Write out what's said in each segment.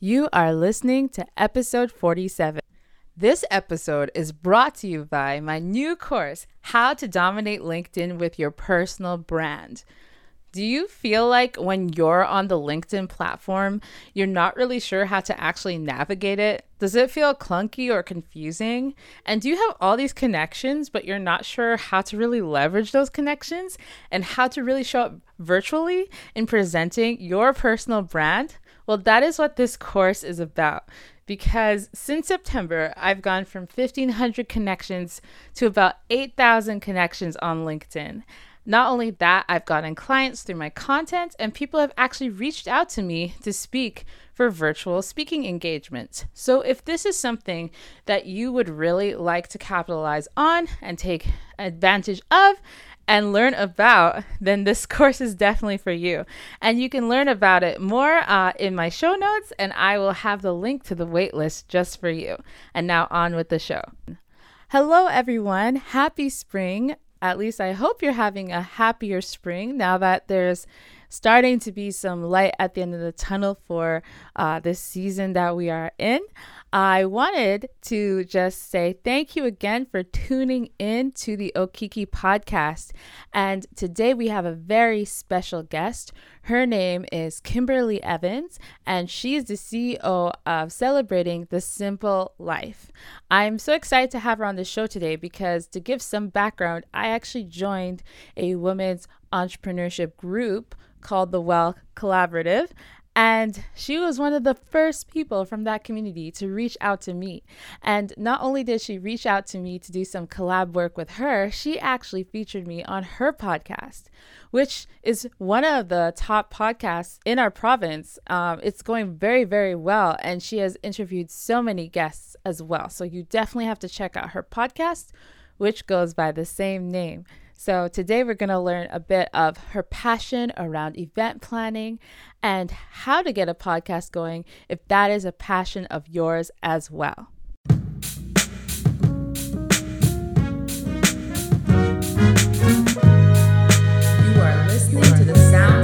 You are listening to episode 47. This episode is brought to you by my new course, How to Dominate LinkedIn with Your Personal Brand. Do you feel like when you're on the LinkedIn platform, you're not really sure how to actually navigate it? Does it feel clunky or confusing? And do you have all these connections, but you're not sure how to really leverage those connections and how to really show up virtually in presenting your personal brand? Well, that is what this course is about because since September, I've gone from 1,500 connections to about 8,000 connections on LinkedIn. Not only that, I've gotten clients through my content, and people have actually reached out to me to speak for virtual speaking engagements. So, if this is something that you would really like to capitalize on and take advantage of, and learn about, then this course is definitely for you. And you can learn about it more uh, in my show notes, and I will have the link to the waitlist just for you. And now on with the show. Hello, everyone. Happy spring. At least I hope you're having a happier spring now that there's starting to be some light at the end of the tunnel for uh, this season that we are in. I wanted to just say thank you again for tuning in to the Okiki podcast. And today we have a very special guest. Her name is Kimberly Evans, and she is the CEO of Celebrating the Simple Life. I'm so excited to have her on the show today because, to give some background, I actually joined a women's entrepreneurship group called the Well Collaborative. And she was one of the first people from that community to reach out to me. And not only did she reach out to me to do some collab work with her, she actually featured me on her podcast, which is one of the top podcasts in our province. Um, it's going very, very well. And she has interviewed so many guests as well. So you definitely have to check out her podcast, which goes by the same name. So, today we're going to learn a bit of her passion around event planning and how to get a podcast going if that is a passion of yours as well. You are listening to the sounds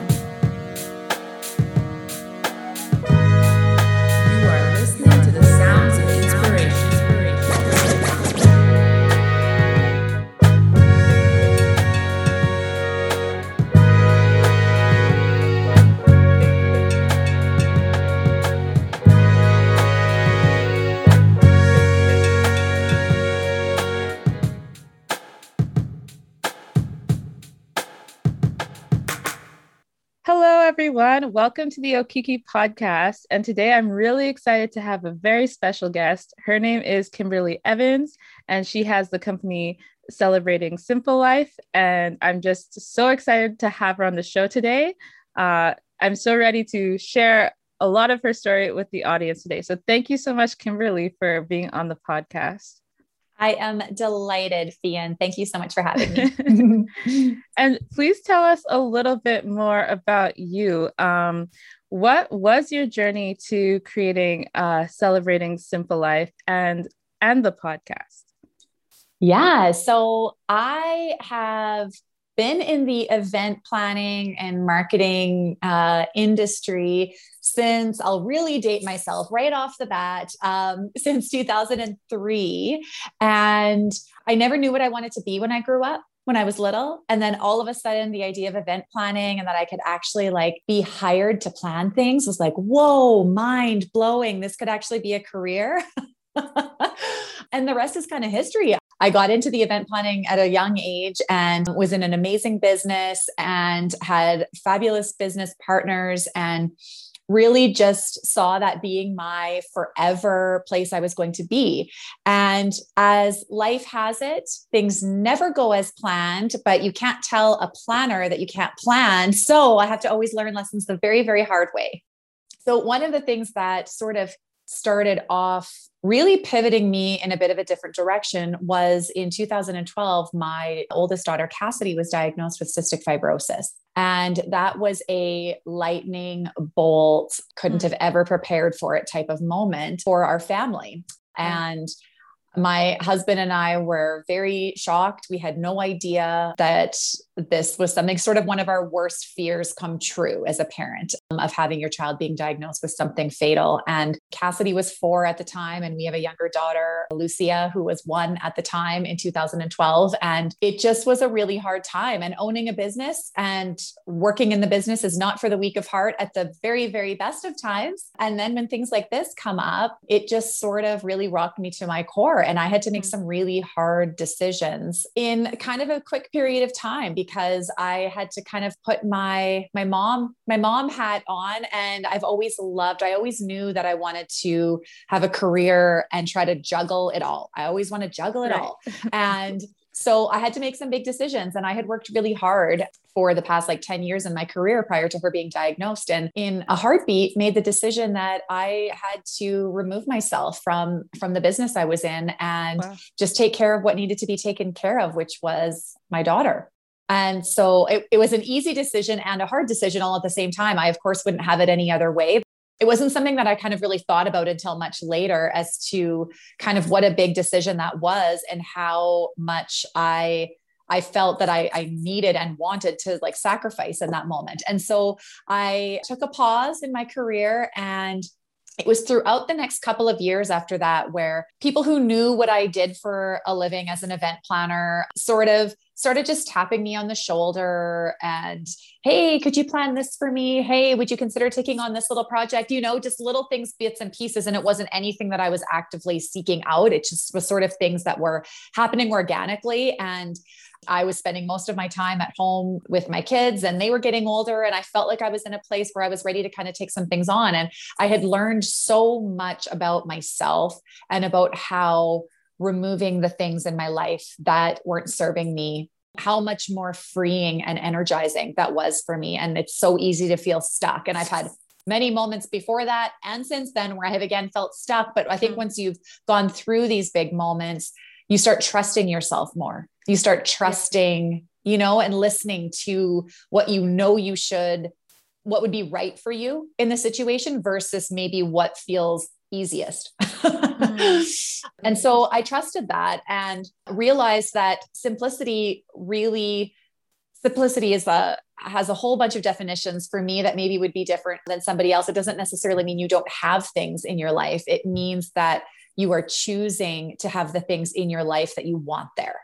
Everyone. Welcome to the Okiki podcast. And today I'm really excited to have a very special guest. Her name is Kimberly Evans, and she has the company Celebrating Simple Life. And I'm just so excited to have her on the show today. Uh, I'm so ready to share a lot of her story with the audience today. So thank you so much, Kimberly, for being on the podcast. I am delighted, Fian. Thank you so much for having me. and please tell us a little bit more about you. Um, what was your journey to creating uh, celebrating simple life and and the podcast? Yeah, so I have been in the event planning and marketing uh, industry since I'll really date myself right off the bat um, since 2003. And I never knew what I wanted to be when I grew up when I was little. And then all of a sudden, the idea of event planning and that I could actually like be hired to plan things was like, whoa, mind blowing. This could actually be a career. and the rest is kind of history. I got into the event planning at a young age and was in an amazing business and had fabulous business partners and really just saw that being my forever place I was going to be. And as life has it, things never go as planned, but you can't tell a planner that you can't plan. So I have to always learn lessons the very, very hard way. So, one of the things that sort of started off really pivoting me in a bit of a different direction was in 2012 my oldest daughter cassidy was diagnosed with cystic fibrosis and that was a lightning bolt couldn't mm-hmm. have ever prepared for it type of moment for our family and my husband and I were very shocked. We had no idea that this was something sort of one of our worst fears come true as a parent um, of having your child being diagnosed with something fatal. And Cassidy was four at the time, and we have a younger daughter, Lucia, who was one at the time in 2012. And it just was a really hard time. And owning a business and working in the business is not for the weak of heart at the very, very best of times. And then when things like this come up, it just sort of really rocked me to my core. And I had to make mm. some really hard decisions in kind of a quick period of time because I had to kind of put my my mom my mom hat on and I've always loved I always knew that I wanted to have a career and try to juggle it all. I always want to juggle it right. all. And so I had to make some big decisions and I had worked really hard for the past like 10 years in my career prior to her being diagnosed and in a heartbeat made the decision that I had to remove myself from from the business I was in and wow. just take care of what needed to be taken care of which was my daughter. And so it, it was an easy decision and a hard decision all at the same time. I, of course, wouldn't have it any other way. It wasn't something that I kind of really thought about until much later as to kind of what a big decision that was and how much I I felt that I, I, needed and wanted to like sacrifice in that moment. And so I took a pause in my career and it was throughout the next couple of years after that where people who knew what I did for a living as an event planner sort of started just tapping me on the shoulder and, hey, could you plan this for me? Hey, would you consider taking on this little project? You know, just little things, bits and pieces. And it wasn't anything that I was actively seeking out. It just was sort of things that were happening organically. And I was spending most of my time at home with my kids and they were getting older. And I felt like I was in a place where I was ready to kind of take some things on. And I had learned so much about myself and about how removing the things in my life that weren't serving me how much more freeing and energizing that was for me. And it's so easy to feel stuck. And i've had many moments before that and since then where i have again felt stuck. But i think mm-hmm. once you've gone through these big moments you start trusting yourself more. You start trusting you know and listening to what you know you should what would be right for you in the situation versus maybe what feels easiest. mm-hmm. And so I trusted that and realized that simplicity really simplicity is a has a whole bunch of definitions for me that maybe would be different than somebody else. It doesn't necessarily mean you don't have things in your life. It means that you are choosing to have the things in your life that you want there.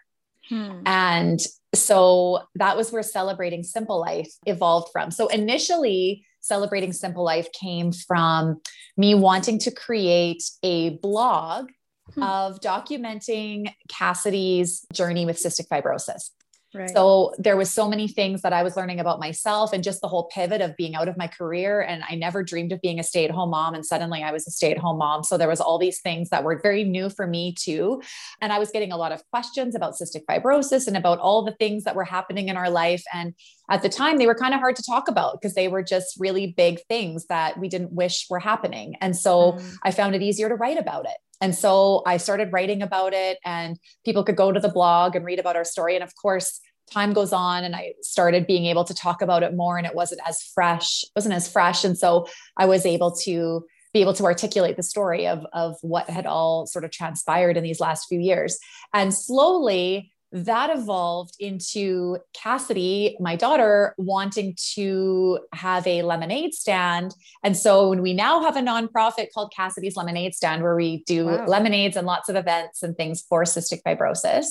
Hmm. And so that was where celebrating simple life evolved from. So initially, celebrating simple life came from me wanting to create a blog hmm. of documenting Cassidy's journey with cystic fibrosis. Right. So there was so many things that I was learning about myself and just the whole pivot of being out of my career and I never dreamed of being a stay-at-home mom and suddenly I was a stay-at-home mom. So there was all these things that were very new for me too. And I was getting a lot of questions about cystic fibrosis and about all the things that were happening in our life and at the time they were kind of hard to talk about because they were just really big things that we didn't wish were happening. And so mm. I found it easier to write about it. And so I started writing about it, and people could go to the blog and read about our story. And of course, time goes on and I started being able to talk about it more and it wasn't as fresh, wasn't as fresh. And so I was able to be able to articulate the story of, of what had all sort of transpired in these last few years. And slowly that evolved into Cassidy, my daughter, wanting to have a lemonade stand. And so when we now have a nonprofit called Cassidy's Lemonade Stand, where we do wow. lemonades and lots of events and things for cystic fibrosis.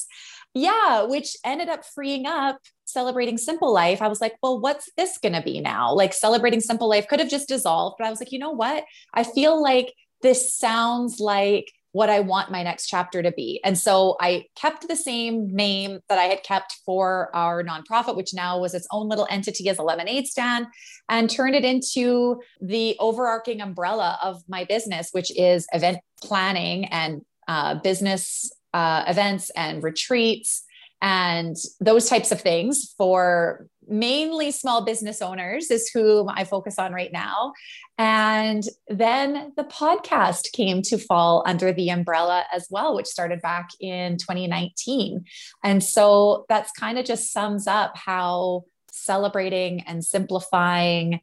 Yeah, which ended up freeing up celebrating simple life. I was like, well, what's this going to be now? Like celebrating simple life could have just dissolved, but I was like, you know what? I feel like this sounds like what I want my next chapter to be. And so I kept the same name that I had kept for our nonprofit, which now was its own little entity as a lemonade stand, and turned it into the overarching umbrella of my business, which is event planning and uh, business uh, events and retreats and those types of things for mainly small business owners is whom I focus on right now. And then the podcast came to fall under the umbrella as well, which started back in 2019. And so that's kind of just sums up how celebrating and simplifying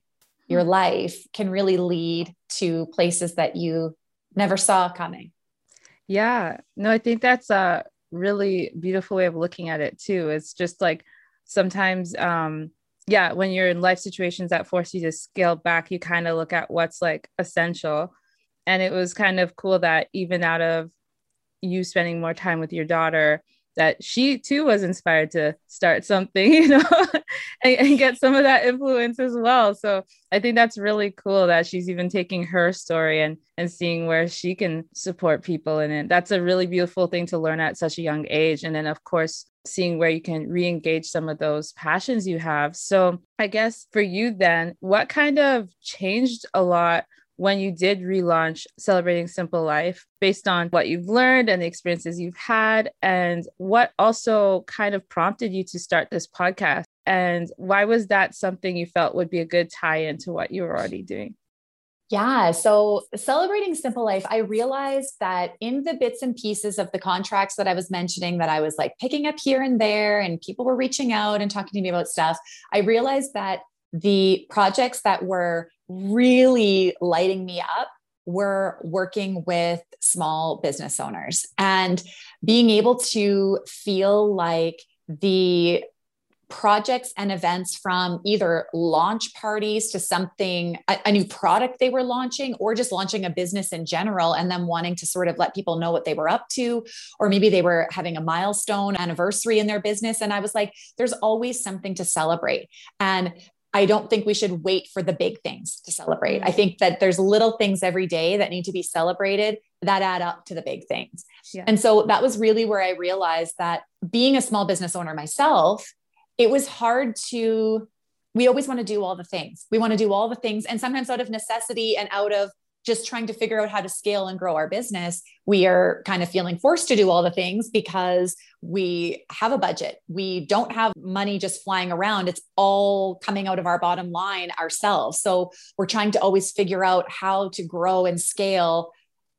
your life can really lead to places that you never saw coming. Yeah. No, I think that's a really beautiful way of looking at it too. It's just like sometimes um yeah, when you're in life situations that force you to scale back, you kind of look at what's like essential. And it was kind of cool that even out of you spending more time with your daughter, that she too was inspired to start something, you know, and, and, get some of that influence as well. So I think that's really cool that she's even taking her story and and seeing where she can support people in it. That's a really beautiful thing to learn at such a young age. And then of course seeing where you can re-engage some of those passions you have. So I guess for you then, what kind of changed a lot when you did relaunch Celebrating Simple Life based on what you've learned and the experiences you've had, and what also kind of prompted you to start this podcast? And why was that something you felt would be a good tie into what you were already doing? Yeah. So, celebrating simple life, I realized that in the bits and pieces of the contracts that I was mentioning, that I was like picking up here and there, and people were reaching out and talking to me about stuff, I realized that the projects that were really lighting me up were working with small business owners and being able to feel like the projects and events from either launch parties to something a, a, new product they were launching or just launching a business in general and then wanting to sort of let people know what they were up to or maybe they were having a milestone anniversary in their business. And i was like there's always something to celebrate. And I don't think we should wait for the big things to celebrate. I mm-hmm. think that there's little things every day that need to be celebrated that add up to the big things. Yeah. And so that was really where I realized that being a small business owner myself, it was hard to we always want to do all the things. We want to do all the things and sometimes out of necessity and out of just trying to figure out how to scale and grow our business, we are kind of feeling forced to do all the things because we have a budget. We don't have money just flying around. It's all coming out of our bottom line ourselves. So we're trying to always figure out how to grow and scale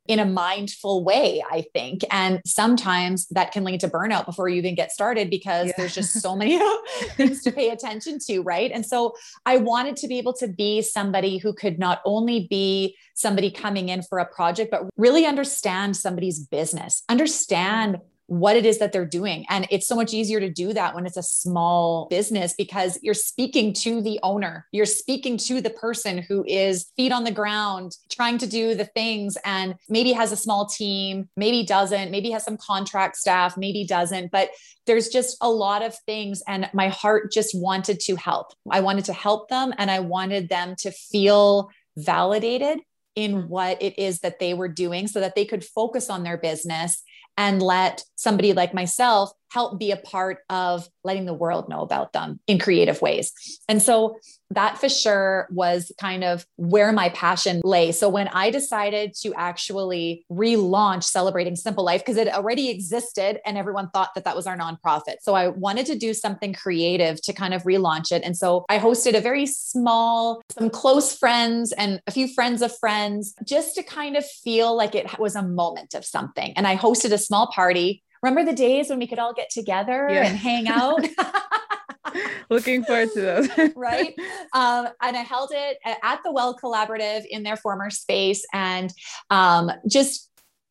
in a mindful way, I think. And sometimes that can lead to burnout before you even get started because yeah. there's just so many things to pay attention to, right? And so I wanted to be able to be somebody who could not only be somebody coming in for a project, but really understand somebody's business, understand what it is that they're doing. And it's so much easier to do that when it's a small business because you're speaking to the owner, you're speaking to the person who is feet on the ground, trying to do the things and maybe has a small team, maybe doesn't, maybe has some contract staff, maybe doesn't. But there's just a lot of things. And my heart just wanted to help. I wanted to help them and I wanted them to feel validated in what it is that they were doing so that they could focus on their business and let somebody like myself help be a part of letting the world know about them in creative ways. And so that for sure was kind of where my passion lay. So when I decided to actually relaunch Celebrating Simple Life, because it already existed and everyone thought that that was our nonprofit. So I wanted to do something creative to kind of relaunch it. And so I hosted a very small, some close friends and a few friends of friends just to kind of feel like it was a moment of something. And I hosted a small party remember the days when we could all get together yeah. and hang out? Looking forward to those. right. Um, and I held it at the Well Collaborative in their former space and um, just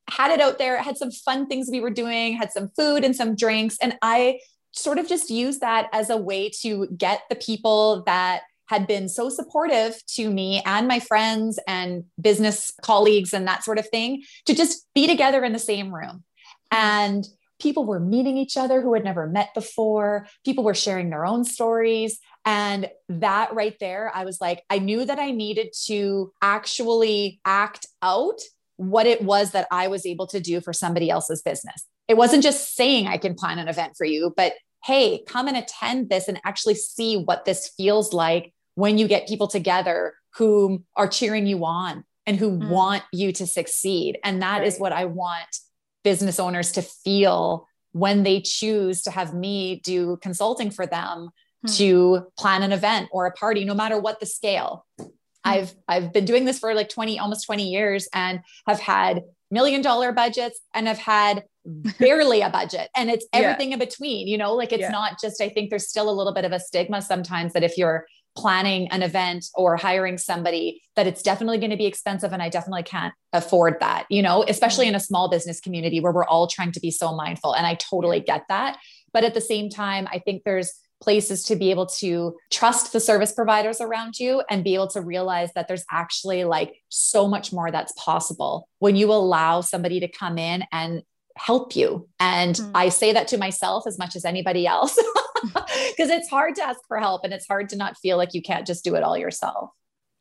had it out there, had some fun things we were doing, had some food and some drinks. And I sort of just used that as a way to get the people that had been so supportive to me and my friends and business colleagues and that sort of thing to just be together in the same room. And people were meeting each other who had never met before. People were sharing their own stories. And that right there, I was like, I knew that I needed to actually act out what it was that I was able to do for somebody else's business. It wasn't just saying I can plan an event for you, but hey, come and attend this and actually see what this feels like when you get people together who are cheering you on and who mm. want you to succeed. And that right. is what I want business owners to feel when they choose to have me do consulting for them hmm. to plan an event or a party, no matter what the scale. Hmm. I've I've been doing this for like 20 almost 20 years and have had million dollar budgets and have had barely a budget and it's everything yeah. in between you know like it's yeah. not just i think there's still a little bit of a stigma sometimes that if you're planning an event or hiring somebody that it's definitely going to be expensive and I definitely can't afford that, you know, especially in a small business community where we're all trying to be so mindful. And I totally get that. But at the same time, I think there's places to be able to trust the service providers around you and be able to realize that there's actually like so much more that's possible when you allow somebody to come in and help you. And mm-hmm. I say that to myself as much as anybody else it's hard to ask for help and it's hard to not feel like you can't just do it all yourself.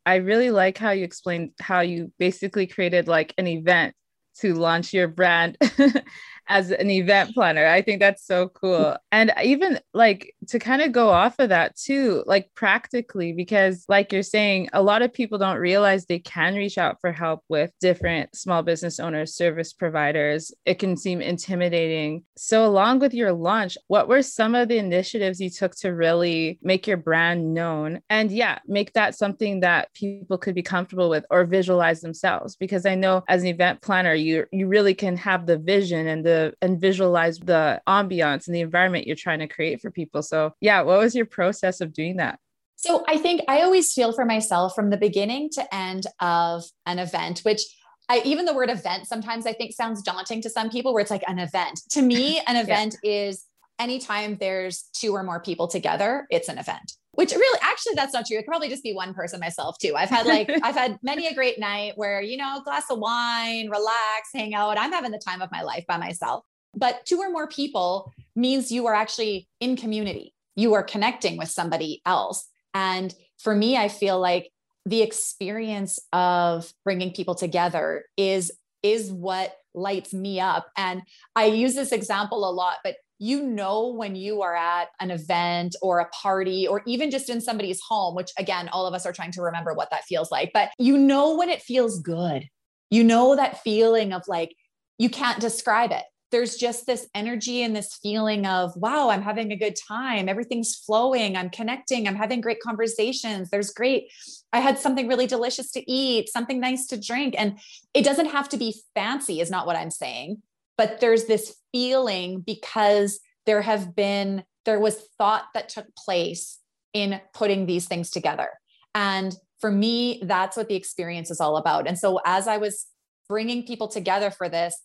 I really like how you explained how you basically created like an event to launch your brand as an event planner. I think that's so cool. And even like to kind of go off of that too, like practically, because like you're saying, a lot of people don't realize they can reach out for help with different small business owners, service providers. It can seem intimidating. So, along with your launch, what were some of the initiatives you took to really make your brand known? And yeah, make that something that people could be comfortable with or visualize themselves. Because I know as an event planner, you you really can have the vision and the and visualize the ambiance and the environment you're trying to create for people. So, yeah, what was your process of doing that? So, I think I always feel for myself from the beginning to end of an event, which I, even the word event sometimes I think sounds daunting to some people, where it's like an event. To me, an event yeah. is anytime there's two or more people together, it's an event which really actually that's not true. It could probably just be one person myself too. I've had like i've had many a great night where you know glass of wine relax hang out. I'm having the time of my life by myself. But two or more people means you are actually in community. You are connecting with somebody else. And for me i feel like the experience of bringing people together is is what lights me up. And i use this example a lot but you know when you are at an event or a party or even just in somebody's home which again all of us are trying to remember what that feels like but you know when it feels good. You know that feeling of like you can't describe it. There's just this energy and this feeling of wow i'm having a good time. Everything's flowing. I'm connecting. I'm having great conversations. There's great i had something really delicious to eat something nice to drink. And it doesn't have to be fancy is not what i'm saying but there's this feeling because there have been there was thought that took place in putting these things together and for me that's what the experience is all about and so as i was bringing people together for this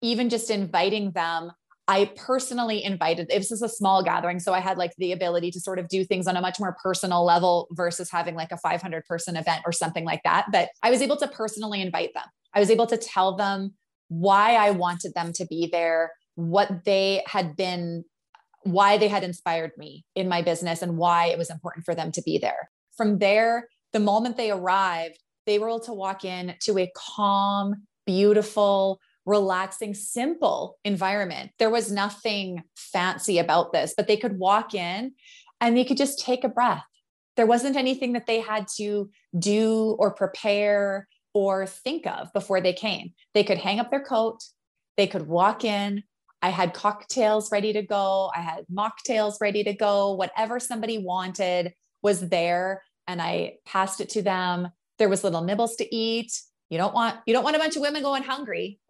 even just inviting them I personally invited, this is a small gathering. So I had like the ability to sort of do things on a much more personal level versus having like a 500 person event or something like that. But I was able to personally invite them. I was able to tell them why I wanted them to be there, what they had been, why they had inspired me in my business, and why it was important for them to be there. From there, the moment they arrived, they were able to walk in to a calm, beautiful, relaxing, simple environment. There was nothing fancy about this, but they could walk in and they could just take a breath. There wasn't anything that they had to do or prepare or think of before they came. They could hang up their coat, they could walk in. I had cocktails ready to go, I had mocktails ready to go, whatever somebody wanted was there and I passed it to them. There was little nibbles to eat. You don't want you don't want a bunch of women going hungry.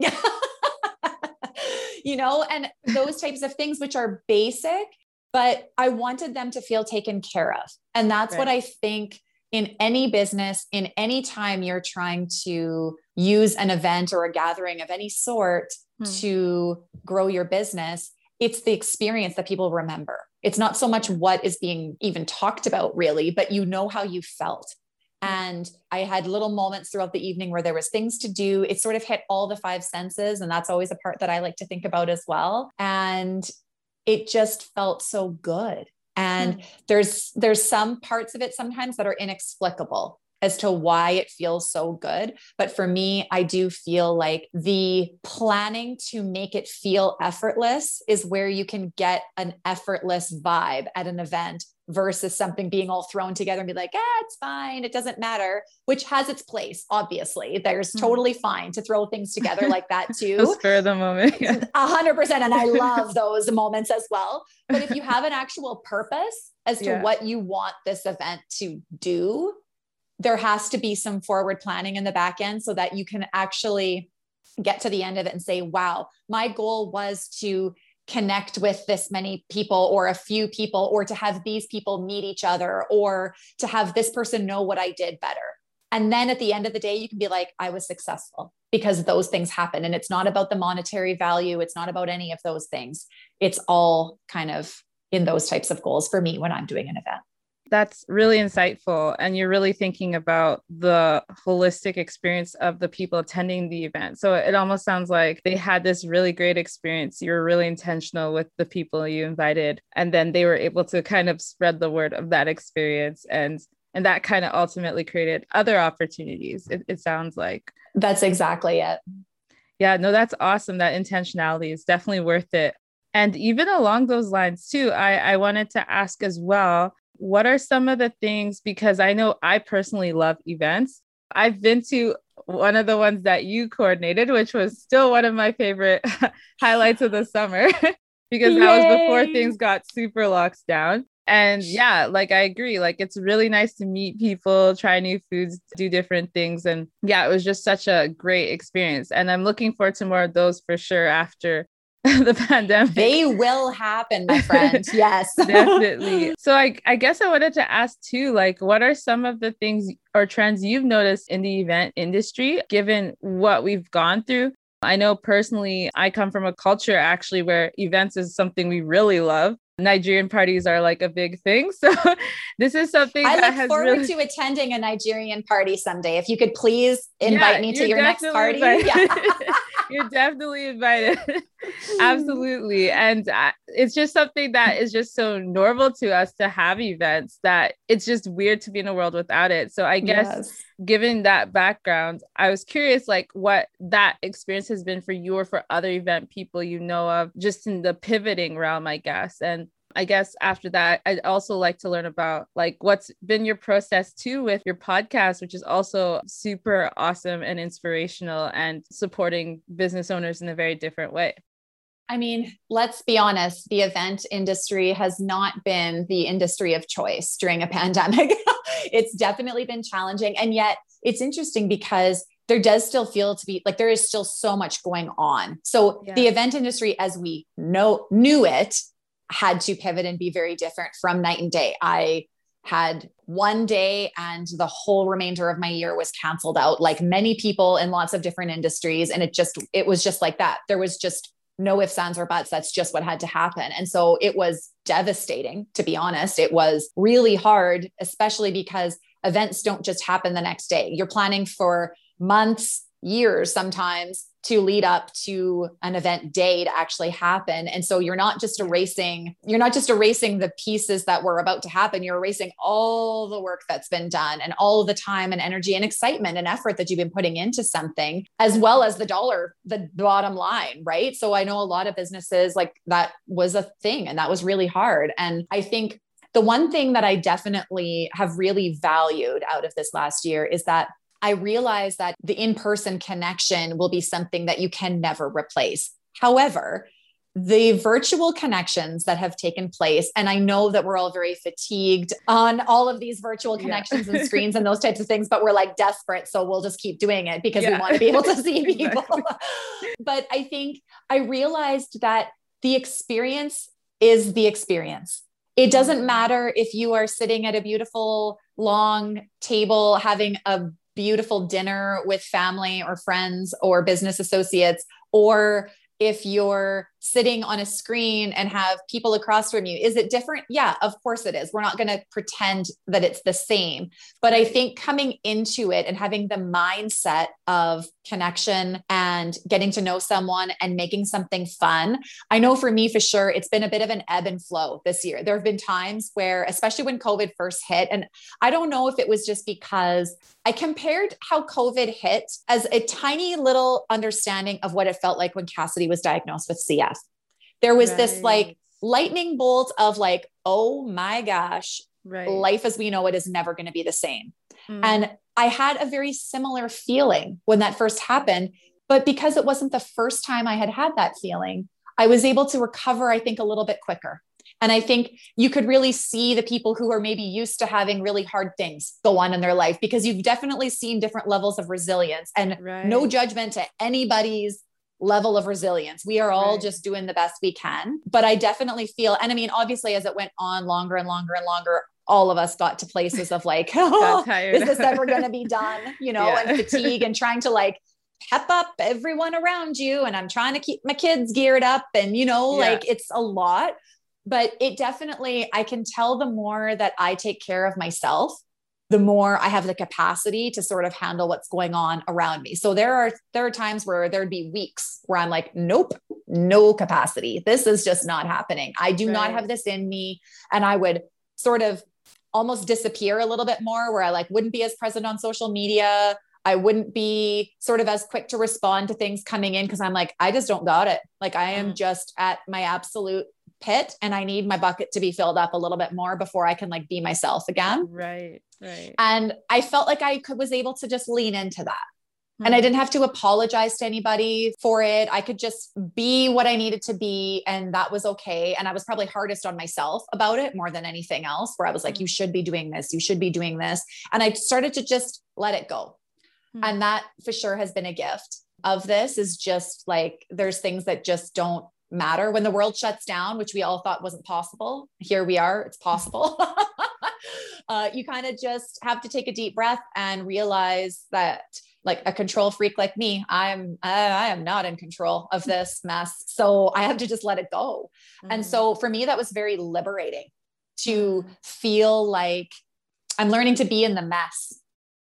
you know, and those types of things which are basic, but I wanted them to feel taken care of. And that's right. what I think in any business, in any time you're trying to use an event or a gathering of any sort hmm. to grow your business, it's the experience that people remember. It's not so much what is being even talked about, really, but you know how you felt. Hmm. And I had little moments throughout the evening where there was things to do. It sort of hit all the five senses. And that's always a part that I like to think about as well. And it just felt so good and there's there's some parts of it sometimes that are inexplicable as to why it feels so good. But for me i do feel like the planning to make it feel effortless is where you can get an effortless vibe at an event versus something being all thrown together and be like, ah, it's fine. It doesn't matter, which has its place. Obviously, there's mm. totally fine to throw things together like that too. For the moment. A hundred percent. And I love those moments as well. But if you have an actual purpose as to yeah. what you want this event to do, there has to be some forward planning in the back end so that you can actually get to the end of it and say, wow, my goal was to connect with this many people or a few people or to have these people meet each other or to have this person know what I did better. And then at the end of the day, you can be like, I was successful because those things happen. And it's not about the monetary value. It's not about any of those things. It's all kind of in those types of goals for me when I'm doing an event that's really insightful and you're really thinking about the holistic experience of the people attending the event. So it almost sounds like they had this really great experience. You were really intentional with the people you invited and then they were able to kind of spread the word of that experience and and that kind of ultimately created other opportunities it, it sounds like. That's exactly it. Yeah no that's awesome. That intentionality is definitely worth it. And even along those lines too i i wanted to ask as well what are some of the things because I know I personally love events. I've been to one of the ones that you coordinated, which was still one of my favorite highlights of the summer because Yay. that was before things got super locked down. And yeah, like I agree. Like it's really nice to meet people, try new foods, do different things. And yeah, it was just such a great experience. And I'm looking forward to more of those for sure after the pandemic. They will happen, my friend. yes. Definitely. So I, I guess I wanted to ask too, like what are some of the things or trends you've noticed in the event industry, given what we've gone through? I know personally, I come from a culture actually where events is something we really love. Nigerian parties are like a big thing. So this is something I look forward really... to attending a Nigerian party someday. If you could please invite yeah, me to your next party. Yeah. You're definitely invited. Absolutely. And uh, it's just something that is just so normal to us to have events that it's just weird to be in a world without it. So I guess yes. given that background, I was curious like what that experience has been for you or for other event people you know of just in the pivoting realm, I guess. And I guess after that, I'd also like to learn about like what's been your process too with your podcast, which is also super awesome and inspirational and supporting business owners in a very different way. I mean, let's be honest, the event industry has not been the industry of choice during a pandemic. it's definitely been challenging. And yet it's interesting because there does still feel to be like there is still so much going on. So yeah. the event industry as we know knew it had to pivot and be very different from night and day. I had one day and the whole remainder of my year was canceled out like many people in lots of different industries. And it just it was just like that. There was just no ifs ands or buts. That's just what had to happen. And so it was devastating to be honest. It was really hard especially because events don't just happen the next day. You're planning for months years sometimes to lead up to an event day to actually happen. And so you're not just erasing you're not just erasing the pieces that were about to happen. You're erasing all the work that's been done and all the time and energy and excitement and effort that you've been putting into something as well as the dollar the bottom line right? So i know a lot of businesses like that was a thing and that was really hard. And i think the one thing that I definitely have really valued out of this last year is that I realize that the in person connection will be something that you can never replace. However, the virtual connections that have taken place, and I know that we're all very fatigued on all of these virtual connections yeah. and screens and those types of things, but we're like desperate. So we'll just keep doing it because yeah. we want to be able to see people. but I think I realized that the experience is the experience. It doesn't mm-hmm. matter if you are sitting at a beautiful long table having a beautiful dinner with family or friends or business associates, or if you're sitting on a screen and have people across from you. Is it different? Yeah, of course it is. We're not going to pretend that it's the same. But I think coming into it and having the mindset of connection and getting to know someone and making something fun. I know for me, for sure, it's been a bit of an ebb and flow this year. There have been times where, especially when COVID first hit, and I don't know if it was just because I compared how COVID hit as a tiny little understanding of what it felt like when Cassidy was diagnosed with CF. There was right. this like lightning bolt of like, oh my gosh, right. life as we know it is never going to be the same. Mm. And I had a very similar feeling when that first happened. But because it wasn't the first time I had had that feeling, I was able to recover, I think, a little bit quicker. And I think you could really see the people who are maybe used to having really hard things go on in their life because you've definitely seen different levels of resilience and right. no judgment to anybody's level of resilience. We are all right. just doing the best we can. But I definitely feel, and I mean, obviously, as it went on longer and longer and longer, all of us got to places of like, oh, is this ever going to be done? You know, yeah. and fatigue and trying to like pep up everyone around you. And I'm trying to keep my kids geared up. And, you know, yeah. like it's a lot. But it definitely, I can tell the more that I take care of myself, the more I have the capacity to sort of handle what's going on around me. So there are there are times where there'd be weeks where I'm like, nope, no capacity. This is just not happening. I do right. not have this in me. And I would sort of almost disappear a little bit more where I like wouldn't be as present on social media. I wouldn't be sort of as quick to respond to things coming in because I'm like, I just don't got it. Like I am mm. just at my absolute pit and I need my bucket to be filled up a little bit more before I can like be myself again. Right. Right. And I felt like I could was able to just lean into that. Mm-hmm. And I hmm. didn't have to apologize to anybody for it. I could just be what I needed to be. And that was okay. And I was probably hardest on myself about it more than anything else, where I was like, mm-hmm. you should be doing this. You should be doing this. And I started to just let it go. Mm-hmm. And that for sure has been a gift of this is just like there's things that just don't matter when the world shuts down, which we all thought wasn't possible. Here we are, it's possible. uh, you kind of just have to take a deep breath and realize that like a control freak like me i'm i am not in control of this mess so i have to just let it go mm-hmm. and so for me that was very liberating to mm-hmm. feel like i'm learning to be in the mess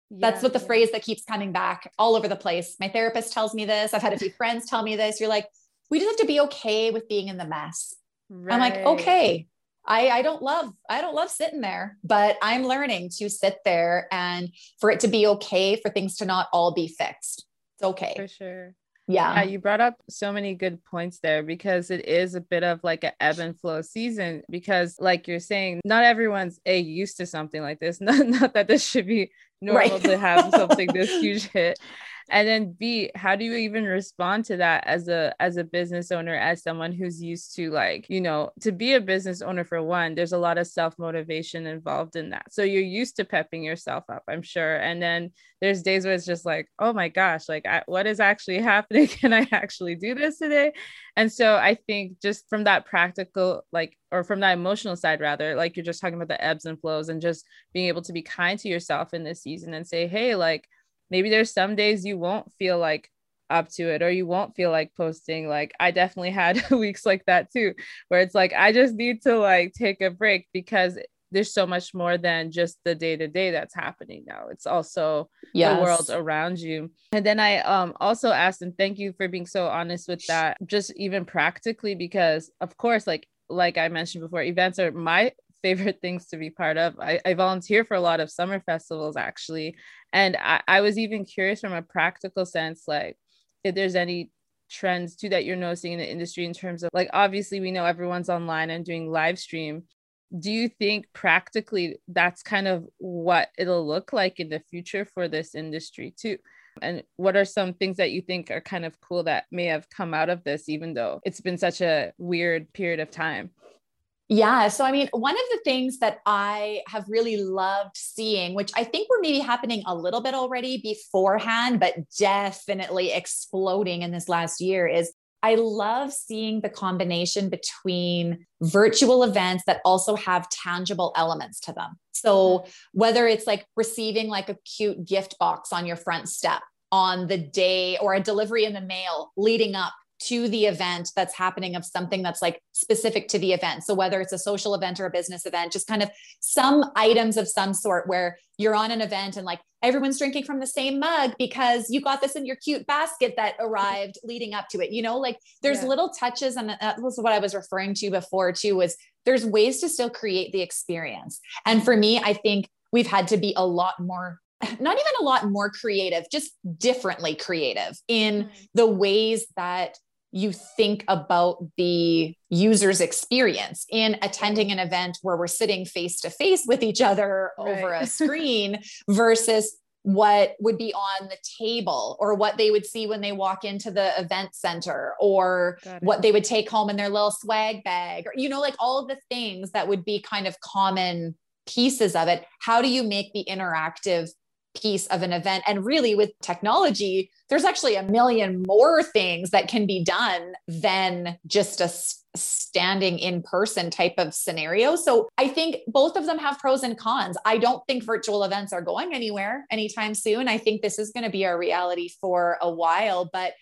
yeah, that's what the yeah. phrase that keeps coming back all over the place my therapist tells me this i've had a few friends tell me this you're like we just have to be okay with being in the mess. Right. I'm like, okay, I, I don't love, I don't love sitting there, but I'm learning to sit there and for it to be okay for things to not all be fixed. It's okay. For sure. Yeah. yeah. You brought up so many good points there because it is a bit of like an ebb and flow season because like you're saying, not everyone's a used to something like this. Not, not that this should be normal right. to have something this huge hit and then b how do you even respond to that as a as a business owner as someone who's used to like you know to be a business owner for one there's a lot of self motivation involved in that. So you're used to pepping yourself up i'm sure. And then there's days where it's just like oh my gosh like I, what is actually happening? Can i actually do this today? And so i think just from that practical like or from that emotional side rather like you're just talking about the ebbs and flows and just being able to be kind to yourself in this season and say hey like maybe there's some days you won't feel like up to it or you won't feel like posting. Like i definitely had weeks like that too where it's like i just need to like take a break because there's so much more than just the day to day that's happening now. It's also yes. the world around you. And then i um also asked and thank you for being so honest with that just even practically because of course like like i mentioned before events are my favorite things to be part of. I, I volunteer for a lot of summer festivals actually. And I, I was even curious from a practical sense, like if there's any trends too that you're noticing in the industry in terms of like obviously we know everyone's online and doing live stream do you think practically that's kind of what it'll look like in the future for this industry too and what are some things that you think are kind of cool that may have come out of this even though it's been such a weird period of time yeah. So, I mean, one of the things that I have really loved seeing, which I think were maybe happening a little bit already beforehand, but definitely exploding in this last year, is I love seeing the combination between virtual events that also have tangible elements to them. So, mm-hmm. whether it's like receiving like a cute gift box on your front step on the day or a delivery in the mail leading up to the event that's happening of something that's like specific to the event. So whether it's a social event or a business event, just kind of some items of some sort where you're on an event and like everyone's drinking from the same mug because you got this in your cute basket that arrived leading up to it. You know, like there's yeah. little touches and that was what I was referring to before too was there's ways to still create the experience. And for me, I think we've had to be a lot more not even a lot more creative, just differently creative in mm. the ways that you think about the user's experience in attending an event where we're sitting face to face with each other right. over a screen versus what would be on the table or what they would see when they walk into the event center or what they would take home in their little swag bag or you know like all of the things that would be kind of common pieces of it how do you make the interactive piece of an event. And really, with technology, there's actually a million more things that can be done than just a standing in person type of scenario. So I think both of them have pros and cons. I don't think virtual events are going anywhere anytime soon. I think this is going to be our reality for a while, but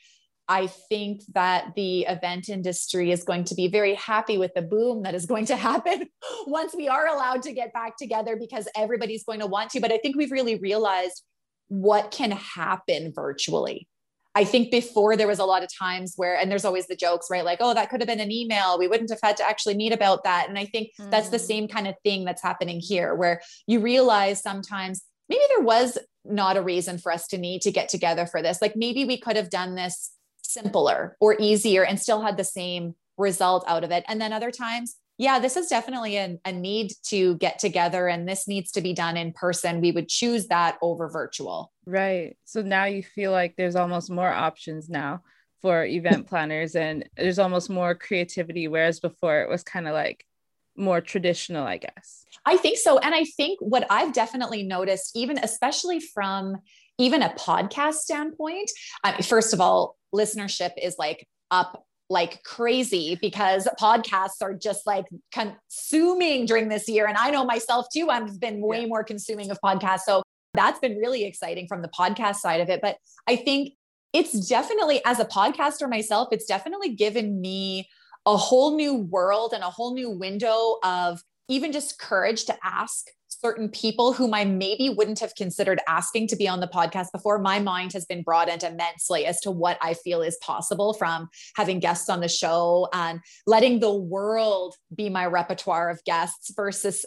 I think that the event industry is going to be very happy with the boom that is going to happen once we are allowed to get back together because everybody's going to want to. But I think we've really realized what can happen virtually. I think before there was a lot of times where, and there's always the jokes, right? Like, oh, that could have been an email. We wouldn't have had to actually meet about that. And I think mm. that's the mm. same kind of thing that's happening here, where you realize sometimes maybe there was not a reason for us to need to get together for this. Like maybe we could have done this simpler or easier and still had the same result out of it. And then other times, yeah, this is definitely a, a, need to get together and this needs to be done in person. We would choose that over virtual. Right. So now you feel like there's almost more options now for event planners and there's almost more creativity, whereas before it was kind of like more traditional, I guess. I think so. And I think what I've definitely noticed, even especially from even a podcast standpoint, uh, first of all, listenership is like up like crazy because podcasts are just like consuming during this year. And I know myself too, I've been way yeah. more consuming of podcasts. So that's been really exciting from the podcast side of it. But I think it's definitely, as a podcaster myself, it's definitely given me a whole new world and a whole new window of even just courage to ask certain people whom I maybe wouldn't have considered asking to be on the podcast before. My mind has been broadened immensely as to what I feel is possible from having guests on the show and letting the world be my repertoire of guests versus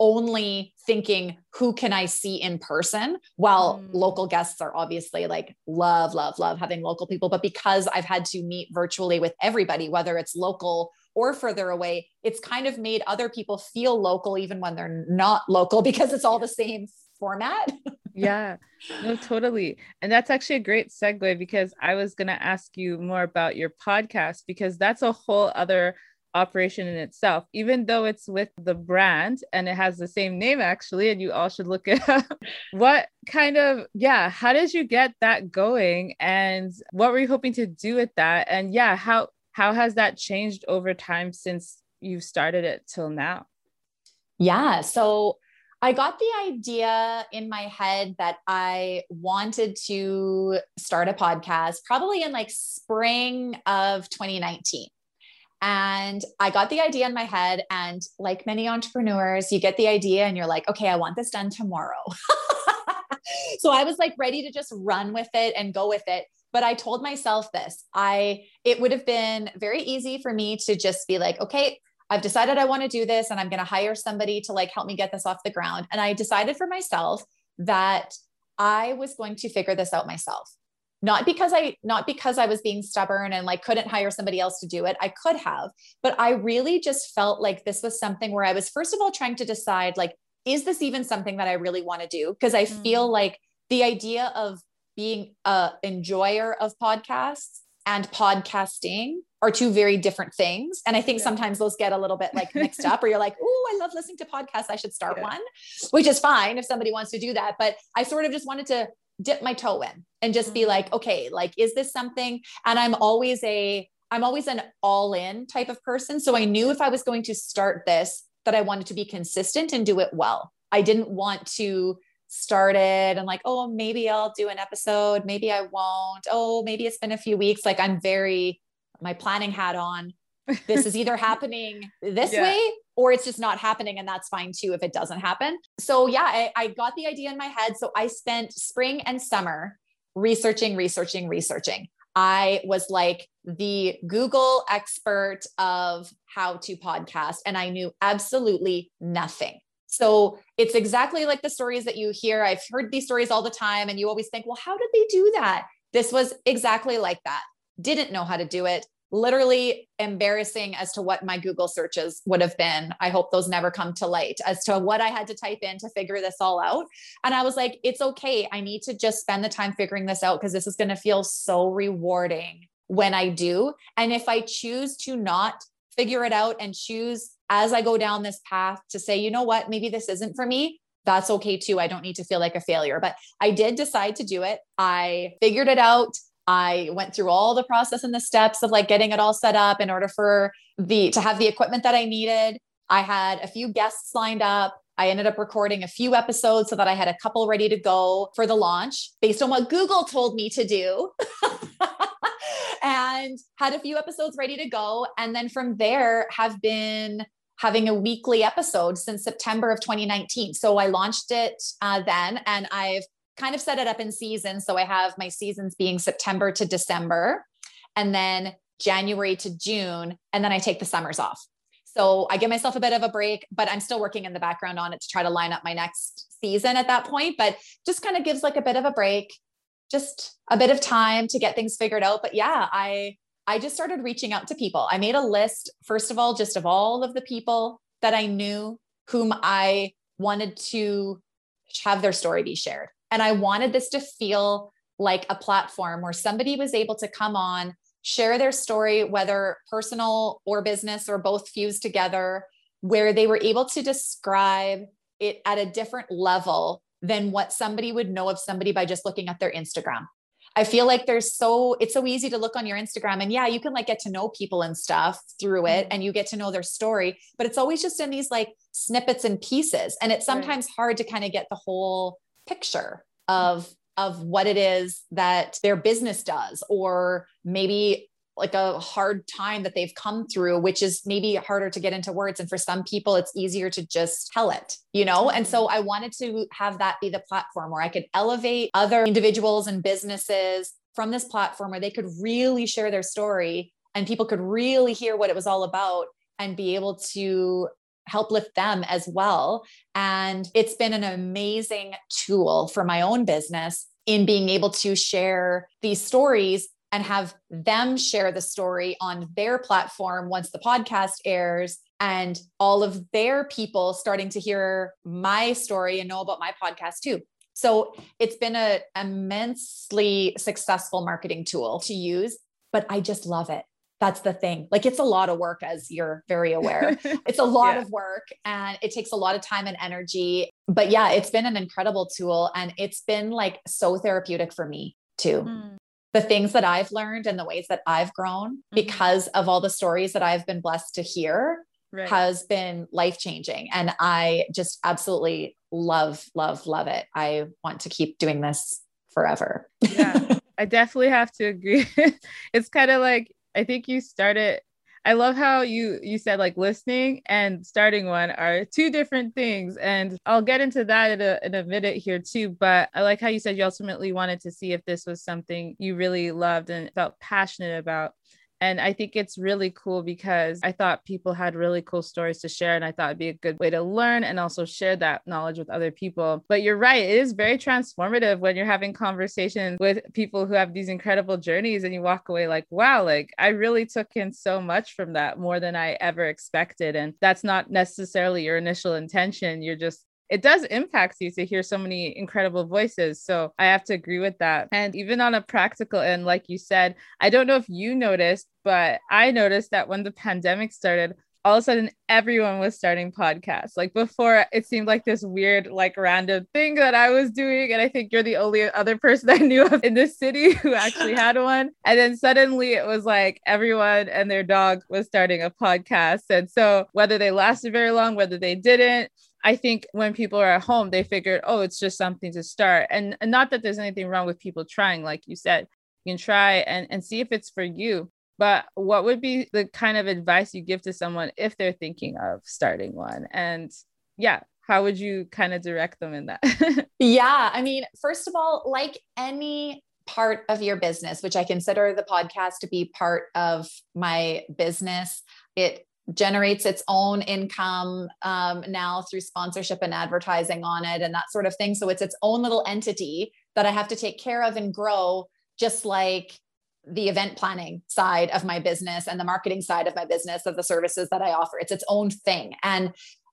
only thinking who can i see in person while mm. local guests are obviously like love love love having local people but because i've had to meet virtually with everybody whether it's local or further away, it's kind of made other people feel local even when they're not local because it's all the same format. yeah, no, totally. And that's actually a great segue because I was going to ask you more about your podcast because that's a whole other operation in itself, even though it's with the brand and it has the same name actually, and you all should look it up. what kind of, yeah, how did you get that going? And what were you hoping to do with that? And yeah, how how has that changed over time since you started it till now? Yeah. So I got the idea in my head that I wanted to start a podcast probably in like spring of 2019. And I got the idea in my head. And like many entrepreneurs, you get the idea and you're like, okay, I want this done tomorrow. so I was like ready to just run with it and go with it but i told myself this i it would have been very easy for me to just be like okay i've decided i want to do this and i'm going to hire somebody to like help me get this off the ground. And i decided for myself that i was going to figure this out myself. Not because i not because i was being stubborn and like couldn't hire somebody else to do it. I could have but i really just felt like this was something where i was first of all trying to decide like is this even something that i really want to do? Because i mm. feel like the idea of being a enjoyer of podcasts and podcasting are two very different things. And I think yeah. sometimes those get a little bit like mixed up, or you're like, oh, I love listening to podcasts. I should start yeah. one, which is fine if somebody wants to do that. But I sort of just wanted to dip my toe in and just be like, mm. okay, like, is this something? And I'm always a, I'm always an all in type of person. So I knew if I was going to start this, that I wanted to be consistent and do it well. I didn't want to started and like, oh, maybe I'll do an episode. Maybe I won't. Oh, maybe it's been a few weeks. Like I'm very, my planning hat on. This is either happening this yeah. way or it's just not happening. And that's fine too if it doesn't happen. So, yeah, I, I got the idea in my head. So I spent spring and summer researching, researching, researching. I was like the Google expert of how to podcast, and I knew absolutely nothing. So it's exactly like the stories that you hear. I've heard these stories all the time, and you always think, well, how did they do that? This was exactly like that. Didn't know how to do it, literally embarrassing as to what my Google searches would have been. I hope those never come to light as to what I had to type in to figure this all out. And I was like, it's okay. I need to just spend the time figuring this out because this is going to feel so rewarding when I do. And if I choose to not figure it out and choose as I go down this path to say, you know what, maybe this isn't for me, that's okay too. I don't need to feel like a failure. But I did decide to do it. I figured it out. I went through all the process and the steps of like getting it all set up in order for the to have the equipment that I needed. I had a few guests lined up. I ended up recording a few episodes so that I had a couple ready to go for the launch based on what Google told me to do. and had a few episodes ready to go. And then from there, have been having a weekly episode since September of 2019. So I launched it uh, then, and I've kind of set it up in seasons. So I have my seasons being September to December and then January to June. And then I take the summers off. So I give myself a bit of a break, but I'm still working in the background on it to try to line up my next season at that point. But just kind of gives like a bit of a break, just a bit of time to get things figured out. But yeah, I I just started reaching out to people. I made a list, first of all, just of all of the people that I knew whom I wanted to have their story be shared. And I wanted this to feel like a platform where somebody was able to come on, share their story, whether personal or business or both fused together, where they were able to describe it at a different level than what somebody would know of somebody by just looking at their Instagram. I feel like there's so it's so easy to look on your Instagram and yeah, you can like get to know people and stuff through it mm-hmm. and you get to know their story, but it's always just in these like snippets and pieces and it's sometimes right. hard to kind of get the whole picture of of what it is that their business does or maybe like a hard time that they've come through which is maybe harder to get into words. And for some people it's easier to just tell it you know? And so mm-hmm. i wanted to have that be the platform where i could elevate other individuals and businesses from this platform where they could really share their story and people could really hear what it was all about and be able to help lift them as well. And it's been an amazing tool for my own business in being able to share these stories and have them share the story on their platform once the podcast airs and all of their people starting to hear my story and know about my podcast too. So it's been an immensely successful marketing tool to use, but I just love it that's the thing. Like it's a lot of work, as you're very aware. it's a lot yeah. of work and it takes a lot of time and energy. But yeah, it's been an incredible tool and it's been like so therapeutic for me too. Mm. The things that I've learned and the ways that I've grown mm-hmm. because of all the stories that I've been blessed to hear right. has been life changing. And I just absolutely love, love, love it. I want to keep doing this forever. yeah. I definitely have to agree. it's kind of like I think you started I love how you you said like listening and starting one are two different things and I'll get into that in a, in a minute here too but I like how you said you ultimately wanted to see if this was something you really loved and felt passionate about and I think it's really cool because I thought people had really cool stories to share. And I thought it'd be a good way to learn and also share that knowledge with other people. But you're right, it is very transformative when you're having conversations with people who have these incredible journeys and you walk away like, wow, like I really took in so much from that more than I ever expected. And that's not necessarily your initial intention. You're just it does impact you to hear so many incredible voices. So I have to agree with that. And even on a practical end, like you said, I don't know if you noticed, but I noticed that when the pandemic started, all of a sudden everyone was starting podcasts. Like before, it seemed like this weird, like random thing that I was doing. And I think you're the only other person I knew of in the city who actually had one. And then suddenly it was like everyone and their dog was starting a podcast. And so whether they lasted very long, whether they didn't, I think when people are at home, they figured, oh, it's just something to start. And, and not that there's anything wrong with people trying, like you said, you can try and, and see if it's for you. But what would be the kind of advice you give to someone if they're thinking of starting one? And yeah, how would you kind of direct them in that? yeah. I mean, first of all, like any part of your business, which I consider the podcast to be part of my business, it generates its own income um, now through sponsorship and advertising on it and that sort of thing. So it's its own little entity that I have to take care of and grow, just like the event planning side of my business and the marketing side of my business of the services that I offer. It's its own thing. And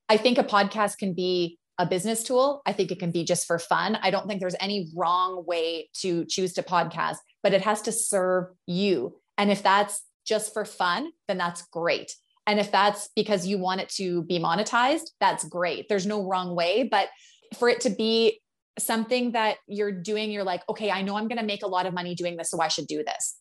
I think a podcast can be a business tool. I think it can be just for fun. I don't think there's any wrong way to choose to podcast, but it has to serve you. And if that's just for fun, then that's great. And if that's because you want it to be monetized, that's great. There's no wrong way, but for it to be something that you're doing, you're like, okay, I know I'm going to make a lot of money doing this, so I should do this.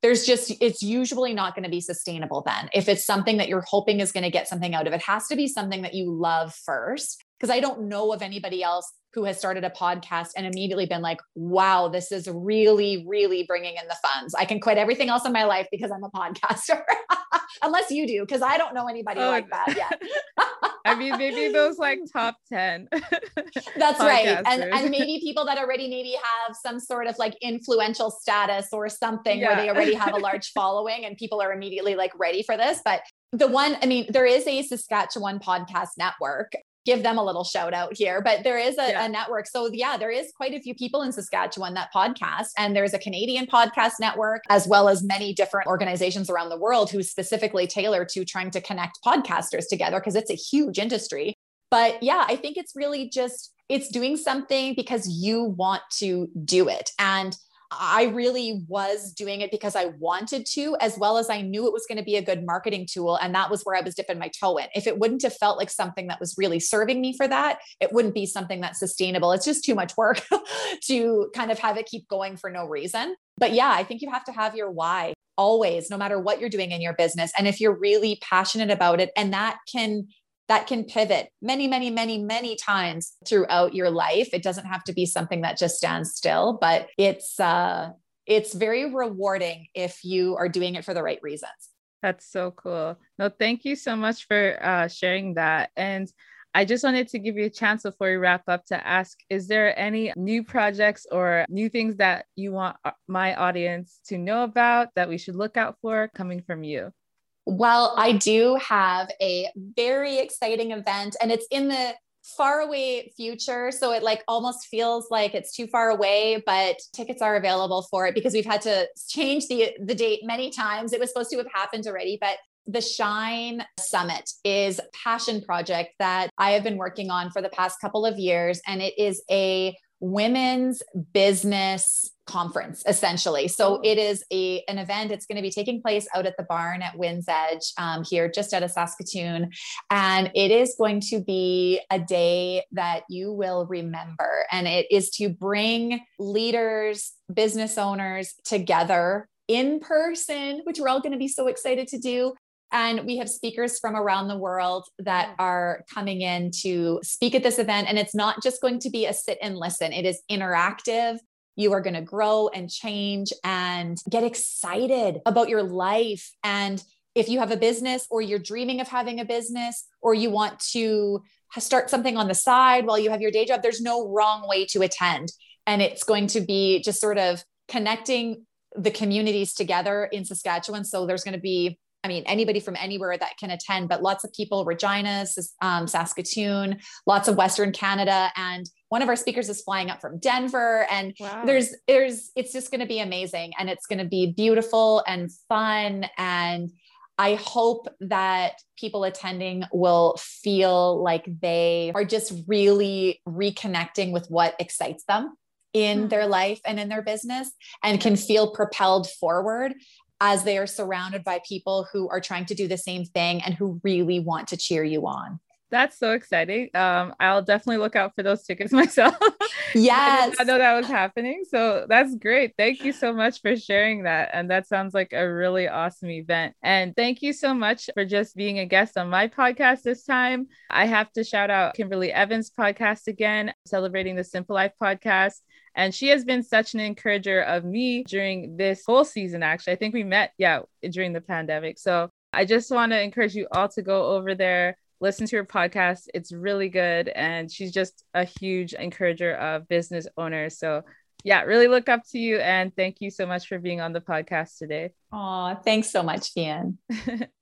There's just, it's usually not going to be sustainable then. If it's something that you're hoping is going to get something out of it, has to be something that you love first. Because I don't know of anybody else who has started a podcast and immediately been like, wow, this is really, really bringing in the funds. I can quit everything else in my life because I'm a podcaster. Unless you do, because I don't know anybody oh, like that yet. I mean, maybe those like top 10. That's right. And, and maybe people that already maybe have some sort of like influential status or something yeah. where they already have a large following and people are immediately like ready for this. But the one, I mean, there is a Saskatchewan podcast network give them a little shout out here. But there is a, yeah. a, network. So, yeah, there is quite a few people in Saskatchewan that podcast. And there's a Canadian podcast network, as well as many different organizations around the world who specifically tailor to trying to connect podcasters together because it's a huge industry. But yeah, I think it's really just it's doing something because you want to do it. And I really was doing it because I wanted to, as well as I knew it was going to be a good marketing tool. And that was where I was dipping my toe in. If it wouldn't have felt like something that was really serving me for that, it wouldn't be something that's sustainable. It's just too much work to kind of have it keep going for no reason. But yeah, I think you have to have your why always, no matter what you're doing in your business. And if you're really passionate about it, and that can that can pivot many, many, many, many times throughout your life. It doesn't have to be something that just stands still, but it's uh it's very rewarding if you are doing it for the right reasons. That's so cool. No, thank you so much for uh, sharing that. And I just wanted to give you a chance before we wrap up to ask Is there any new projects or new things that you want uh, my audience to know about that we should look out for coming from you? Well, I do have a very exciting event and it's in the far away future so it like almost feels like it's too far away but tickets are available for it because we've had to change the the date many times. It was supposed to have happened already but the Shine Summit is a passion project that I have been working on for the past couple of years and it is a women's business conference essentially. So oh. it is a an event. It's going to be taking place out at the barn at winds edge um, here just out of saskatoon. And it is going to be a day that you will remember. And it is to bring leaders business owners together in person which we're all going to be so excited to do and we have speakers from around the world that are coming in to speak at this event. And it's not just going to be a sit and listen, it is interactive. You are going to grow and change and get excited about your life. And if you have a business or you're dreaming of having a business or you want to start something on the side while you have your day job, there's no wrong way to attend. And it's going to be just sort of connecting the communities together in Saskatchewan. So there's going to be I mean, anybody from anywhere that can attend, but lots of people, Regina, um, Saskatoon, lots of Western Canada. And one of our speakers is flying up from Denver. And wow. there's, there's, it's just going to be amazing. And it's going to be beautiful and fun. And I hope that people attending will feel like they are just really reconnecting with what excites them in mm-hmm. their life and in their business and can feel propelled forward as they are surrounded by people who are trying to do the same thing and who really want to cheer you on. That's so exciting. Um, I'll definitely look out for those tickets myself. Yes. I, I know that was happening. So that's great. Thank you so much for sharing that. And that sounds like a really awesome event. And thank you so much for just being a guest on my podcast this time. I have to shout out Kimberly Evans' podcast again, celebrating the Simple Life podcast. And she has been such an encourager of me during this whole season, actually. I think we met, yeah, during the pandemic. So I just want to encourage you all to go over there, listen to her podcast. It's really good. And she's just a huge encourager of business owners. So yeah, really look up to you. And thank you so much for being on the podcast today. Oh, thanks so much, Fian.